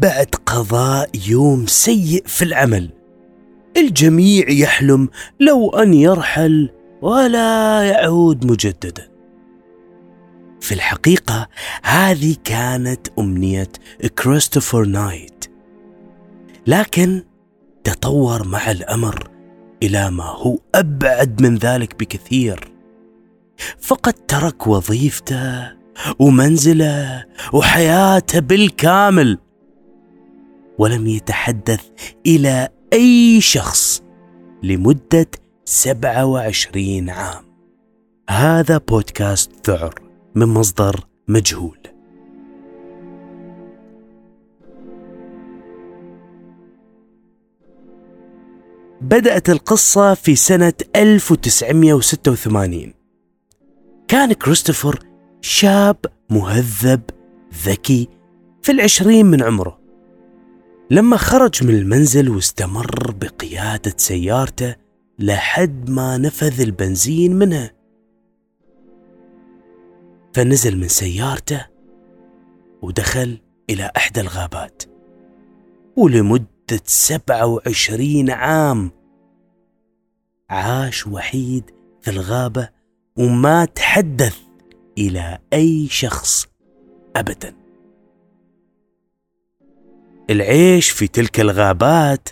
بعد قضاء يوم سيء في العمل. الجميع يحلم لو أن يرحل ولا يعود مجددا. في الحقيقة هذه كانت أمنية كريستوفر نايت. لكن تطور مع الأمر إلى ما هو أبعد من ذلك بكثير. فقد ترك وظيفته ومنزله وحياته بالكامل. ولم يتحدث إلى أي شخص لمدة 27 عام. هذا بودكاست ذعر من مصدر مجهول. بدأت القصة في سنة 1986 كان كريستوفر شاب مهذب ذكي في العشرين من عمره. لما خرج من المنزل واستمر بقيادة سيارته لحد ما نفذ البنزين منها فنزل من سيارته ودخل إلى إحدى الغابات. ولمدة سبعة وعشرين عام عاش وحيد في الغابة وما تحدث إلى أي شخص أبدا. العيش في تلك الغابات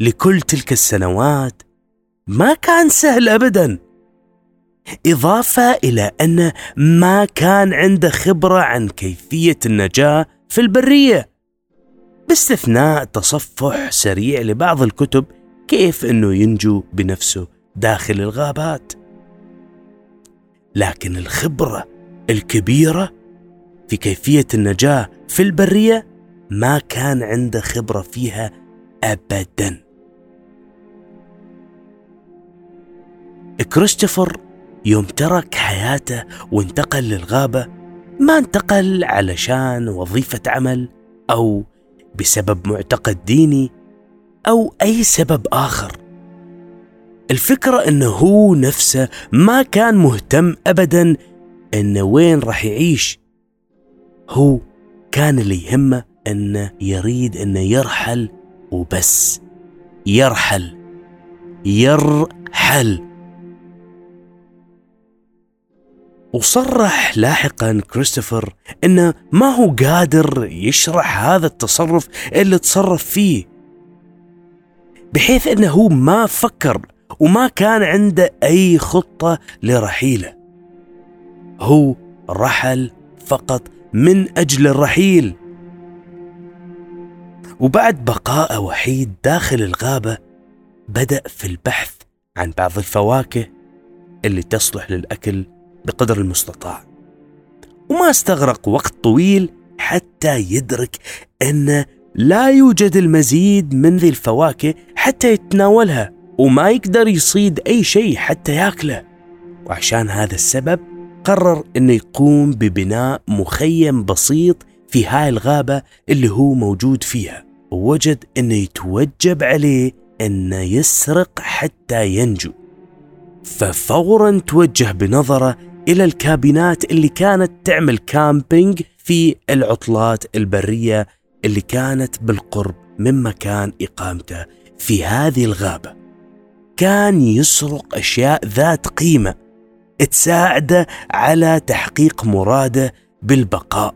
لكل تلك السنوات ما كان سهل أبدا. إضافة إلى أنه ما كان عنده خبرة عن كيفية النجاة في البرية. باستثناء تصفح سريع لبعض الكتب كيف أنه ينجو بنفسه داخل الغابات. لكن الخبرة الكبيرة في كيفية النجاة في البرية ما كان عنده خبرة فيها أبدا. كريستوفر يوم ترك حياته وانتقل للغابة ما انتقل علشان وظيفة عمل أو بسبب معتقد ديني أو أي سبب آخر. الفكرة أنه هو نفسه ما كان مهتم أبدا أنه وين راح يعيش. هو كان اللي يهمه أنه يريد أنه يرحل وبس. يرحل. يرحل. وصرح لاحقا كريستوفر انه ما هو قادر يشرح هذا التصرف اللي تصرف فيه بحيث أنه هو ما فكر وما كان عنده أي خطة لرحيله. هو رحل فقط من أجل الرحيل. وبعد بقائه وحيد داخل الغابة بدأ في البحث عن بعض الفواكه اللي تصلح للأكل بقدر المستطاع. وما استغرق وقت طويل حتى يدرك أن لا يوجد المزيد من ذي الفواكه حتى يتناولها وما يقدر يصيد أي شيء حتى ياكله. وعشان هذا السبب قرر أنه يقوم ببناء مخيم بسيط في هاي الغابة اللي هو موجود فيها. ووجد أنه يتوجب عليه أنه يسرق حتى ينجو. ففورا توجه بنظره إلى الكابينات اللي كانت تعمل كامبينج في العطلات البرية اللي كانت بالقرب من مكان إقامته في هذه الغابة. كان يسرق أشياء ذات قيمة تساعده على تحقيق مراده بالبقاء.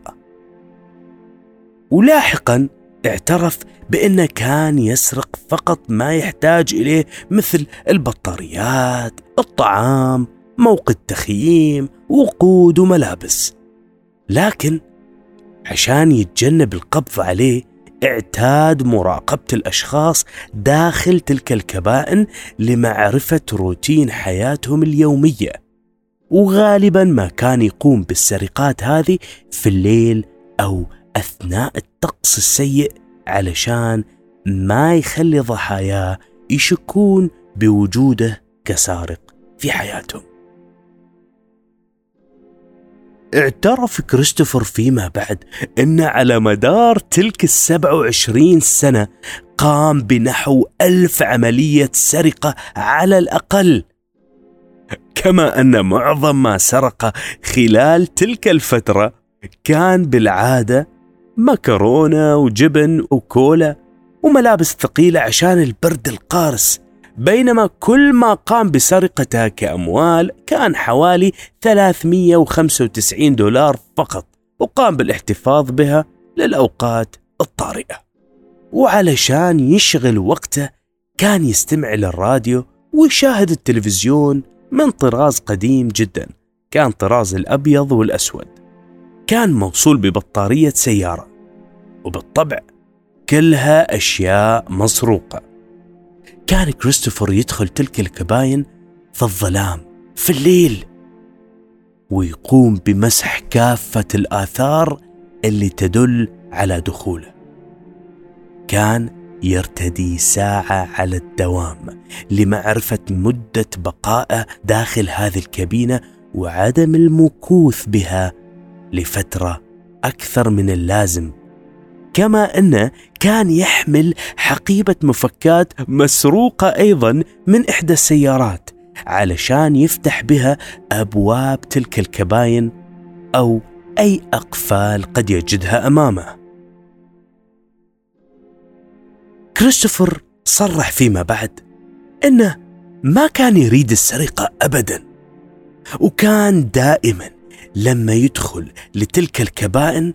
ولاحقا اعترف بأنه كان يسرق فقط ما يحتاج إليه مثل البطاريات الطعام موقد تخييم وقود وملابس. لكن عشان يتجنب القبض عليه اعتاد مراقبة الأشخاص داخل تلك الكبائن لمعرفة روتين حياتهم اليومية. وغالبا ما كان يقوم بالسرقات هذه في الليل أو أثناء الطقس السيء علشان ما يخلي ضحاياه يشكون بوجوده كسارق في حياتهم. اعترف كريستوفر فيما بعد أن على مدار تلك السبع وعشرين سنة قام بنحو ألف عملية سرقة على الأقل. كما أن معظم ما سرق خلال تلك الفترة كان بالعادة مكرونة وجبن وكولا وملابس ثقيلة عشان البرد القارس. بينما كل ما قام بسرقتها كأموال كان حوالي 395 دولار فقط وقام بالاحتفاظ بها للأوقات الطارئة. وعلشان يشغل وقته كان يستمع للراديو ويشاهد التلفزيون من طراز قديم جدا كان طراز الأبيض والأسود. كان موصول ببطارية سيارة وبالطبع كلها أشياء مسروقة كان كريستوفر يدخل تلك الكباين في الظلام في الليل ويقوم بمسح كافة الآثار اللي تدل على دخوله. كان يرتدي ساعة على الدوام لمعرفة مدة بقائه داخل هذه الكابينة وعدم المكوث بها لفترة أكثر من اللازم. كما أنه كان يحمل حقيبة مفكات مسروقة أيضا من إحدى السيارات علشان يفتح بها أبواب تلك الكباين أو أي أقفال قد يجدها أمامه. كريستوفر صرح فيما بعد إنه ما كان يريد السرقة ابدا وكان دائما لما يدخل لتلك الكبائن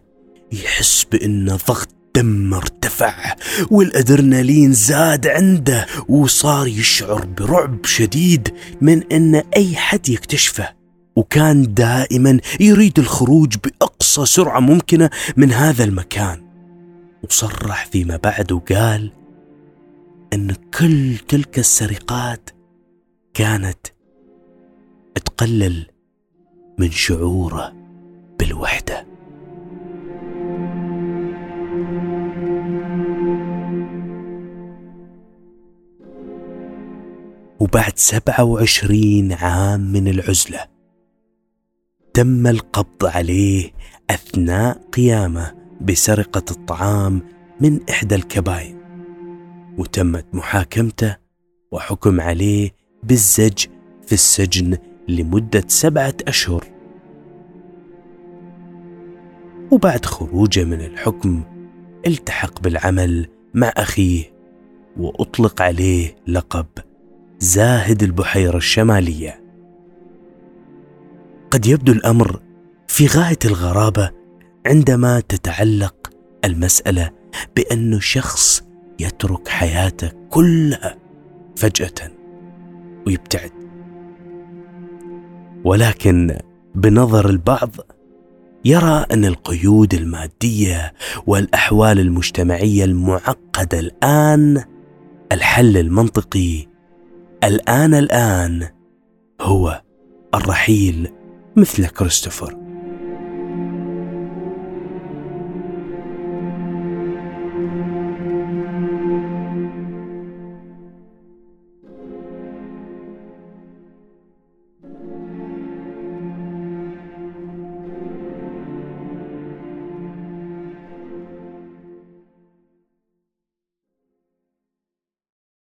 يحس بأن ضغط دم ارتفع والأدرينالين زاد عنده وصار يشعر برعب شديد من أن أي حد يكتشفه. وكان دائما يريد الخروج بأقصى سرعة ممكنة من هذا المكان. وصرح فيما بعد وقال أن كل تلك السرقات كانت تقلل من شعوره بالوحدة. وبعد سبعة وعشرين عام من العزلة تم القبض عليه أثناء قيامه بسرقة الطعام من إحدى الكباين وتمت محاكمته وحكم عليه بالزج في السجن لمدة سبعة أشهر. وبعد خروجه من الحكم التحق بالعمل مع أخيه وأطلق عليه لقب زاهد البحيرة الشمالية. قد يبدو الأمر في غاية الغرابة عندما تتعلق المسألة بأنه شخص يترك حياته كلها فجأة ويبتعد. ولكن بنظر البعض يرى أن القيود المادية والأحوال المجتمعية المعقدة الآن الحل المنطقي الآن الآن هو الرحيل مثل كريستوفر.